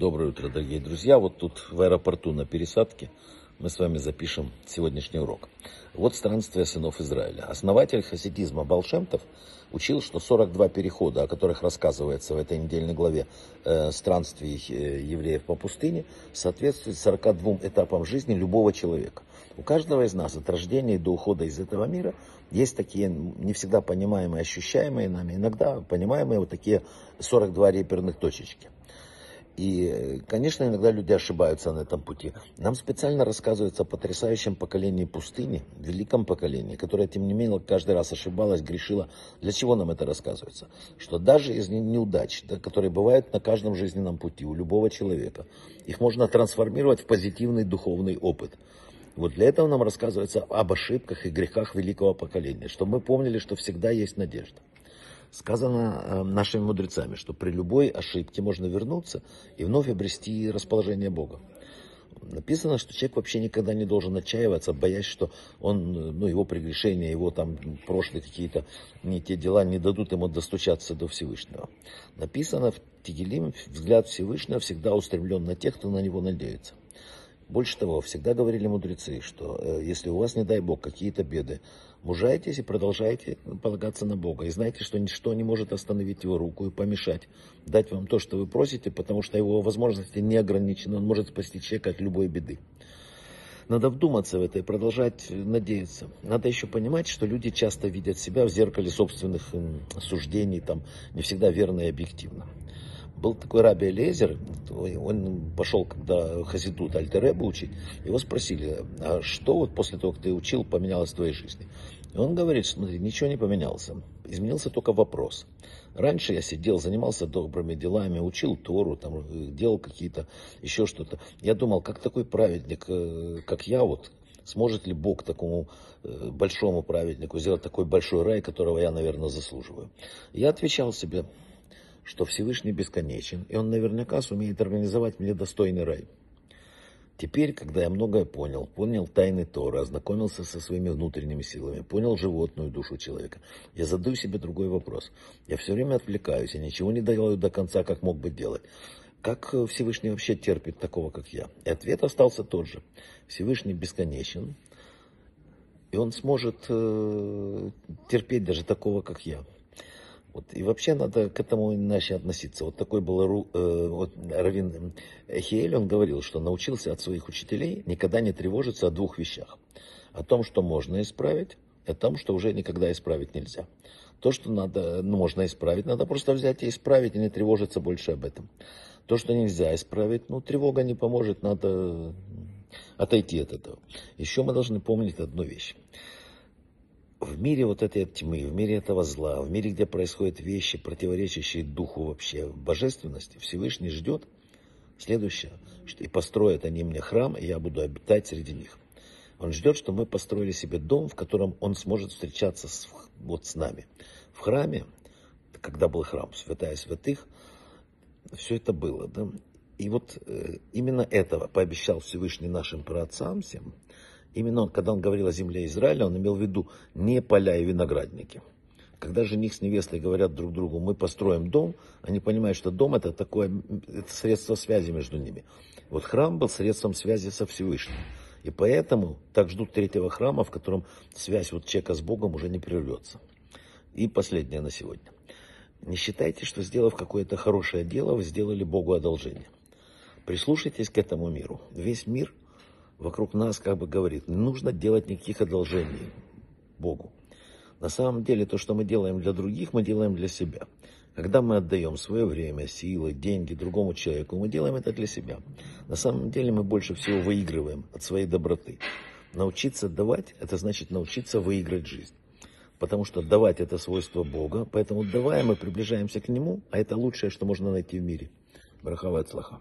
Доброе утро, дорогие друзья. Вот тут в аэропорту на пересадке мы с вами запишем сегодняшний урок. Вот странствие сынов Израиля. Основатель хасидизма Балшемтов учил, что 42 перехода, о которых рассказывается в этой недельной главе э, странствий э, евреев по пустыне, соответствует 42 этапам жизни любого человека. У каждого из нас от рождения до ухода из этого мира есть такие не всегда понимаемые, ощущаемые нами, иногда понимаемые вот такие 42 реперных точечки. И, конечно, иногда люди ошибаются на этом пути. Нам специально рассказывается о потрясающем поколении пустыни, великом поколении, которое, тем не менее, каждый раз ошибалось, грешило. Для чего нам это рассказывается? Что даже из неудач, да, которые бывают на каждом жизненном пути у любого человека, их можно трансформировать в позитивный духовный опыт. Вот для этого нам рассказывается об ошибках и грехах великого поколения, чтобы мы помнили, что всегда есть надежда. Сказано э, нашими мудрецами, что при любой ошибке можно вернуться и вновь обрести расположение Бога. Написано, что человек вообще никогда не должен отчаиваться, боясь, что он, ну, его прегрешения, его там прошлые какие-то не те дела не дадут ему достучаться до Всевышнего. Написано в Тигелим, взгляд Всевышнего всегда устремлен на тех, кто на него надеется. Больше того, всегда говорили мудрецы, что э, если у вас, не дай Бог, какие-то беды, мужайтесь и продолжайте полагаться на Бога. И знайте, что ничто не может остановить его руку и помешать, дать вам то, что вы просите, потому что его возможности не ограничены. Он может спасти человека от любой беды. Надо вдуматься в это и продолжать надеяться. Надо еще понимать, что люди часто видят себя в зеркале собственных суждений, там, не всегда верно и объективно. Был такой Раби Лезер, он пошел, когда Хасидут Альтереба учить, его спросили, а что вот после того, как ты учил, поменялось в твоей жизни? И он говорит, смотри, ничего не поменялся, изменился только вопрос. Раньше я сидел, занимался добрыми делами, учил Тору, там, делал какие-то, еще что-то. Я думал, как такой праведник, э, как я, вот, сможет ли Бог такому э, большому праведнику сделать такой большой рай, которого я, наверное, заслуживаю. Я отвечал себе, что Всевышний бесконечен, и он наверняка сумеет организовать мне достойный рай. Теперь, когда я многое понял, понял тайны Тора, ознакомился со своими внутренними силами, понял животную душу человека, я задаю себе другой вопрос. Я все время отвлекаюсь, я ничего не делаю до конца, как мог бы делать. Как Всевышний вообще терпит такого, как я? И ответ остался тот же. Всевышний бесконечен, и он сможет э, терпеть даже такого, как я. Вот, и вообще надо к этому иначе относиться. Вот такой был э, вот, Равин Хиэль, он говорил, что научился от своих учителей никогда не тревожиться о двух вещах. О том, что можно исправить, и о том, что уже никогда исправить нельзя. То, что надо, ну, можно исправить, надо просто взять и исправить, и не тревожиться больше об этом. То, что нельзя исправить, ну, тревога не поможет, надо отойти от этого. Еще мы должны помнить одну вещь в мире вот этой тьмы, в мире этого зла, в мире, где происходят вещи, противоречащие духу вообще, божественности, Всевышний ждет следующее, что и построят они мне храм, и я буду обитать среди них. Он ждет, что мы построили себе дом, в котором он сможет встречаться с, вот с нами. В храме, когда был храм, святая святых, все это было. Да? И вот э, именно этого пообещал Всевышний нашим праотцам всем, Именно он, когда он говорил о земле Израиля, он имел в виду не поля и виноградники. Когда жених с невестой говорят друг другу, мы построим дом, они понимают, что дом это такое это средство связи между ними. Вот храм был средством связи со Всевышним. И поэтому так ждут третьего храма, в котором связь вот человека с Богом уже не прервется. И последнее на сегодня. Не считайте, что сделав какое-то хорошее дело, вы сделали Богу одолжение. Прислушайтесь к этому миру. Весь мир вокруг нас как бы говорит, не нужно делать никаких одолжений Богу. На самом деле то, что мы делаем для других, мы делаем для себя. Когда мы отдаем свое время, силы, деньги другому человеку, мы делаем это для себя. На самом деле мы больше всего выигрываем от своей доброты. Научиться давать, это значит научиться выиграть жизнь. Потому что давать это свойство Бога, поэтому давая мы приближаемся к Нему, а это лучшее, что можно найти в мире. Брахава от.